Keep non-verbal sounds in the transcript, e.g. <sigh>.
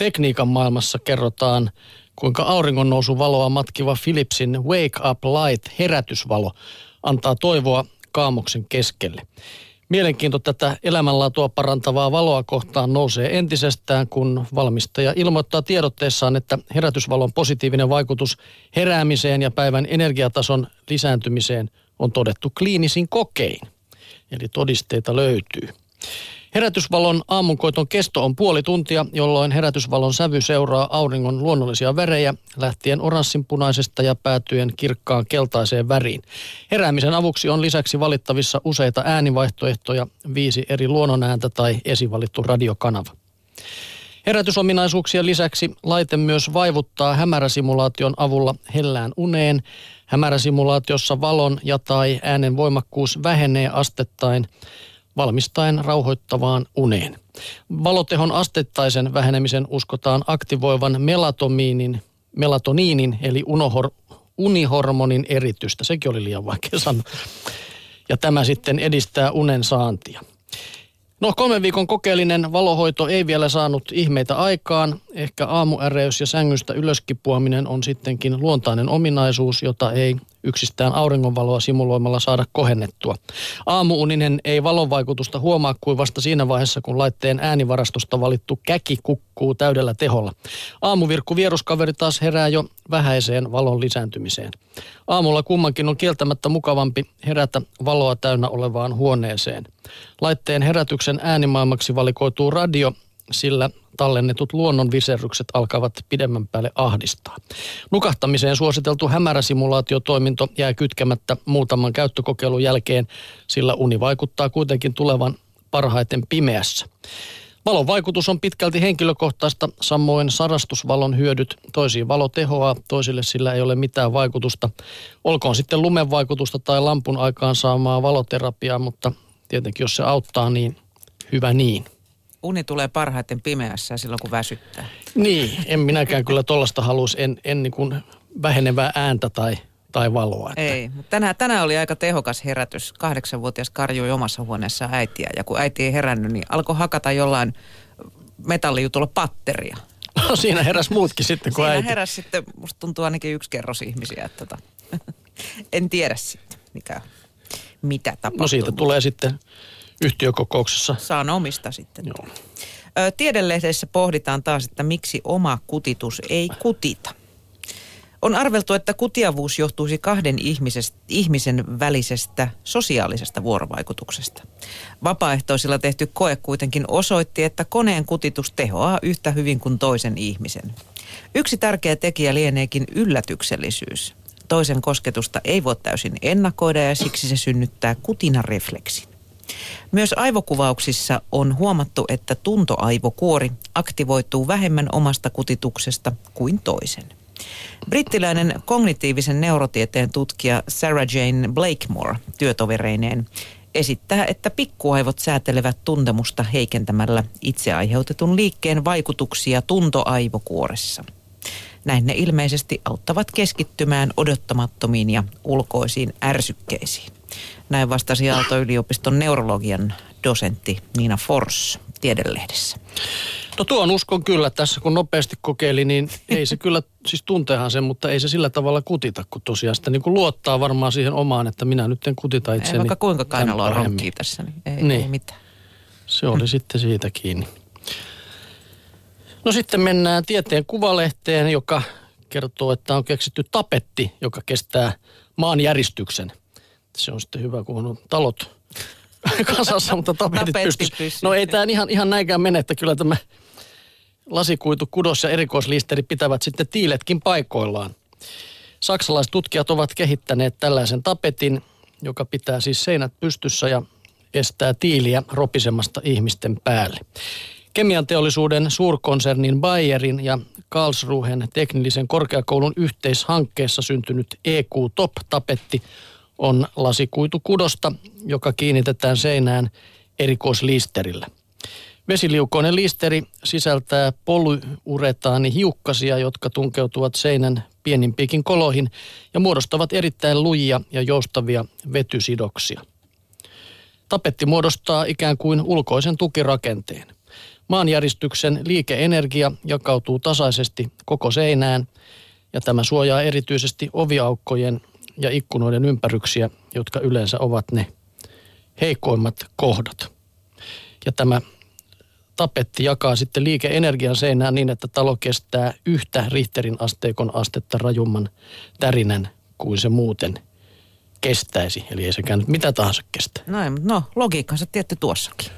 Tekniikan maailmassa kerrotaan, kuinka auringon nousu valoa matkiva Philipsin Wake Up Light herätysvalo antaa toivoa kaamoksen keskelle. Mielenkiinto tätä elämänlaatua parantavaa valoa kohtaan nousee entisestään, kun valmistaja ilmoittaa tiedotteessaan, että herätysvalon positiivinen vaikutus heräämiseen ja päivän energiatason lisääntymiseen on todettu kliinisin kokein. Eli todisteita löytyy. Herätysvalon aamunkoiton kesto on puoli tuntia, jolloin herätysvalon sävy seuraa auringon luonnollisia värejä, lähtien oranssinpunaisesta ja päätyen kirkkaan keltaiseen väriin. Heräämisen avuksi on lisäksi valittavissa useita äänivaihtoehtoja, viisi eri luonnonääntä tai esivalittu radiokanava. Herätysominaisuuksien lisäksi laite myös vaivuttaa hämäräsimulaation avulla hellään uneen. Hämäräsimulaatiossa valon ja tai äänen voimakkuus vähenee astettain valmistaen rauhoittavaan uneen. Valotehon astettaisen vähenemisen uskotaan aktivoivan melatoniinin, melatoniinin eli unohor, unihormonin eritystä. Sekin oli liian vaikea sanoa. Ja tämä sitten edistää unen saantia. No kolmen viikon kokeellinen valohoito ei vielä saanut ihmeitä aikaan. Ehkä aamuäreys ja sängystä ylöskipuaminen on sittenkin luontainen ominaisuus, jota ei yksistään auringonvaloa simuloimalla saada kohennettua. Aamuuninen ei valon vaikutusta huomaa kuin vasta siinä vaiheessa, kun laitteen äänivarastosta valittu käki kukkuu täydellä teholla. Aamuvirkku vieruskaveri taas herää jo vähäiseen valon lisääntymiseen. Aamulla kummankin on kieltämättä mukavampi herätä valoa täynnä olevaan huoneeseen. Laitteen herätyksen äänimaailmaksi valikoituu radio, sillä tallennetut luonnonviserrykset alkavat pidemmän päälle ahdistaa. Nukahtamiseen suositeltu hämäräsimulaatiotoiminto jää kytkemättä muutaman käyttökokeilun jälkeen, sillä uni vaikuttaa kuitenkin tulevan parhaiten pimeässä. Valon vaikutus on pitkälti henkilökohtaista, samoin sarastusvalon hyödyt. Toisiin valo tehoaa, toisille sillä ei ole mitään vaikutusta. Olkoon sitten lumen vaikutusta tai lampun aikaan saamaa valoterapiaa, mutta tietenkin jos se auttaa, niin hyvä niin uni tulee parhaiten pimeässä silloin, kun väsyttää. Niin, en minäkään kyllä tuollaista halusi, en, en niin kuin vähenevää ääntä tai, tai valoa. Että. Ei, mutta tänään, tänään oli aika tehokas herätys. Kahdeksanvuotias karjui omassa huoneessa äitiä ja kun äiti ei herännyt, niin alkoi hakata jollain metallijutulla patteria. <laughs> No siinä heräs muutkin sitten kuin siinä äiti. heräs sitten, musta tuntuu ainakin yksi kerros ihmisiä. Että tota, <laughs> en tiedä sitten, mikä, mitä tapahtuu. No siitä tulee sitten yhtiökokouksessa. Saan omista sitten. Joo. Tiedelehdessä pohditaan taas, että miksi oma kutitus ei kutita. On arveltu, että kutiavuus johtuisi kahden ihmisen välisestä sosiaalisesta vuorovaikutuksesta. Vapaaehtoisilla tehty koe kuitenkin osoitti, että koneen kutitus tehoaa yhtä hyvin kuin toisen ihmisen. Yksi tärkeä tekijä lieneekin yllätyksellisyys. Toisen kosketusta ei voi täysin ennakoida ja siksi se synnyttää kutinarefleksin. Myös aivokuvauksissa on huomattu, että tuntoaivokuori aktivoituu vähemmän omasta kutituksesta kuin toisen. Brittiläinen kognitiivisen neurotieteen tutkija Sarah Jane Blakemore työtovereineen esittää, että pikkuaivot säätelevät tuntemusta heikentämällä itse aiheutetun liikkeen vaikutuksia tuntoaivokuoressa. Näin ne ilmeisesti auttavat keskittymään odottamattomiin ja ulkoisiin ärsykkeisiin. Näin vastasi Aalto-yliopiston neurologian dosentti Niina Fors tiedelehdessä. No tuon uskon kyllä tässä, kun nopeasti kokeili, niin ei se kyllä, siis tunteehan sen, mutta ei se sillä tavalla kutita, kun tosiaan sitä niin kuin luottaa varmaan siihen omaan, että minä nyt en kutita itseäni. Ei vaikka kuinka kainaloa ronkkii tässä, niin ei, niin. ei mitään. Se oli sitten siitä kiinni. No sitten mennään tieteen kuvalehteen, joka kertoo, että on keksitty tapetti, joka kestää maanjäristyksen. Se on sitten hyvä, kun on talot <laughs> kasassa, mutta tapetit pystyssä. No ei tämä ihan, ihan näinkään mene, että kyllä tämä lasikuitu, kudos ja erikoislisteri pitävät sitten tiiletkin paikoillaan. Saksalaiset tutkijat ovat kehittäneet tällaisen tapetin, joka pitää siis seinät pystyssä ja estää tiiliä ropisemasta ihmisten päälle. Kemian teollisuuden suurkonsernin Bayerin ja Karlsruhen teknillisen korkeakoulun yhteishankkeessa syntynyt EQ-Top-tapetti on lasikuitukudosta, joka kiinnitetään seinään erikoislisterillä. Vesiliukoinen listeri sisältää polyuretaanihiukkasia, jotka tunkeutuvat seinän pienimpiikin koloihin ja muodostavat erittäin lujia ja joustavia vetysidoksia. Tapetti muodostaa ikään kuin ulkoisen tukirakenteen. Maanjäristyksen liikeenergia jakautuu tasaisesti koko seinään ja tämä suojaa erityisesti oviaukkojen ja ikkunoiden ympäryksiä, jotka yleensä ovat ne heikoimmat kohdat. Ja tämä tapetti jakaa sitten liikeenergian seinään niin, että talo kestää yhtä Richterin asteikon astetta rajumman tärinän kuin se muuten kestäisi. Eli ei sekään nyt mitä tahansa kestä. Näin, no logiikkansa tietty tuossakin.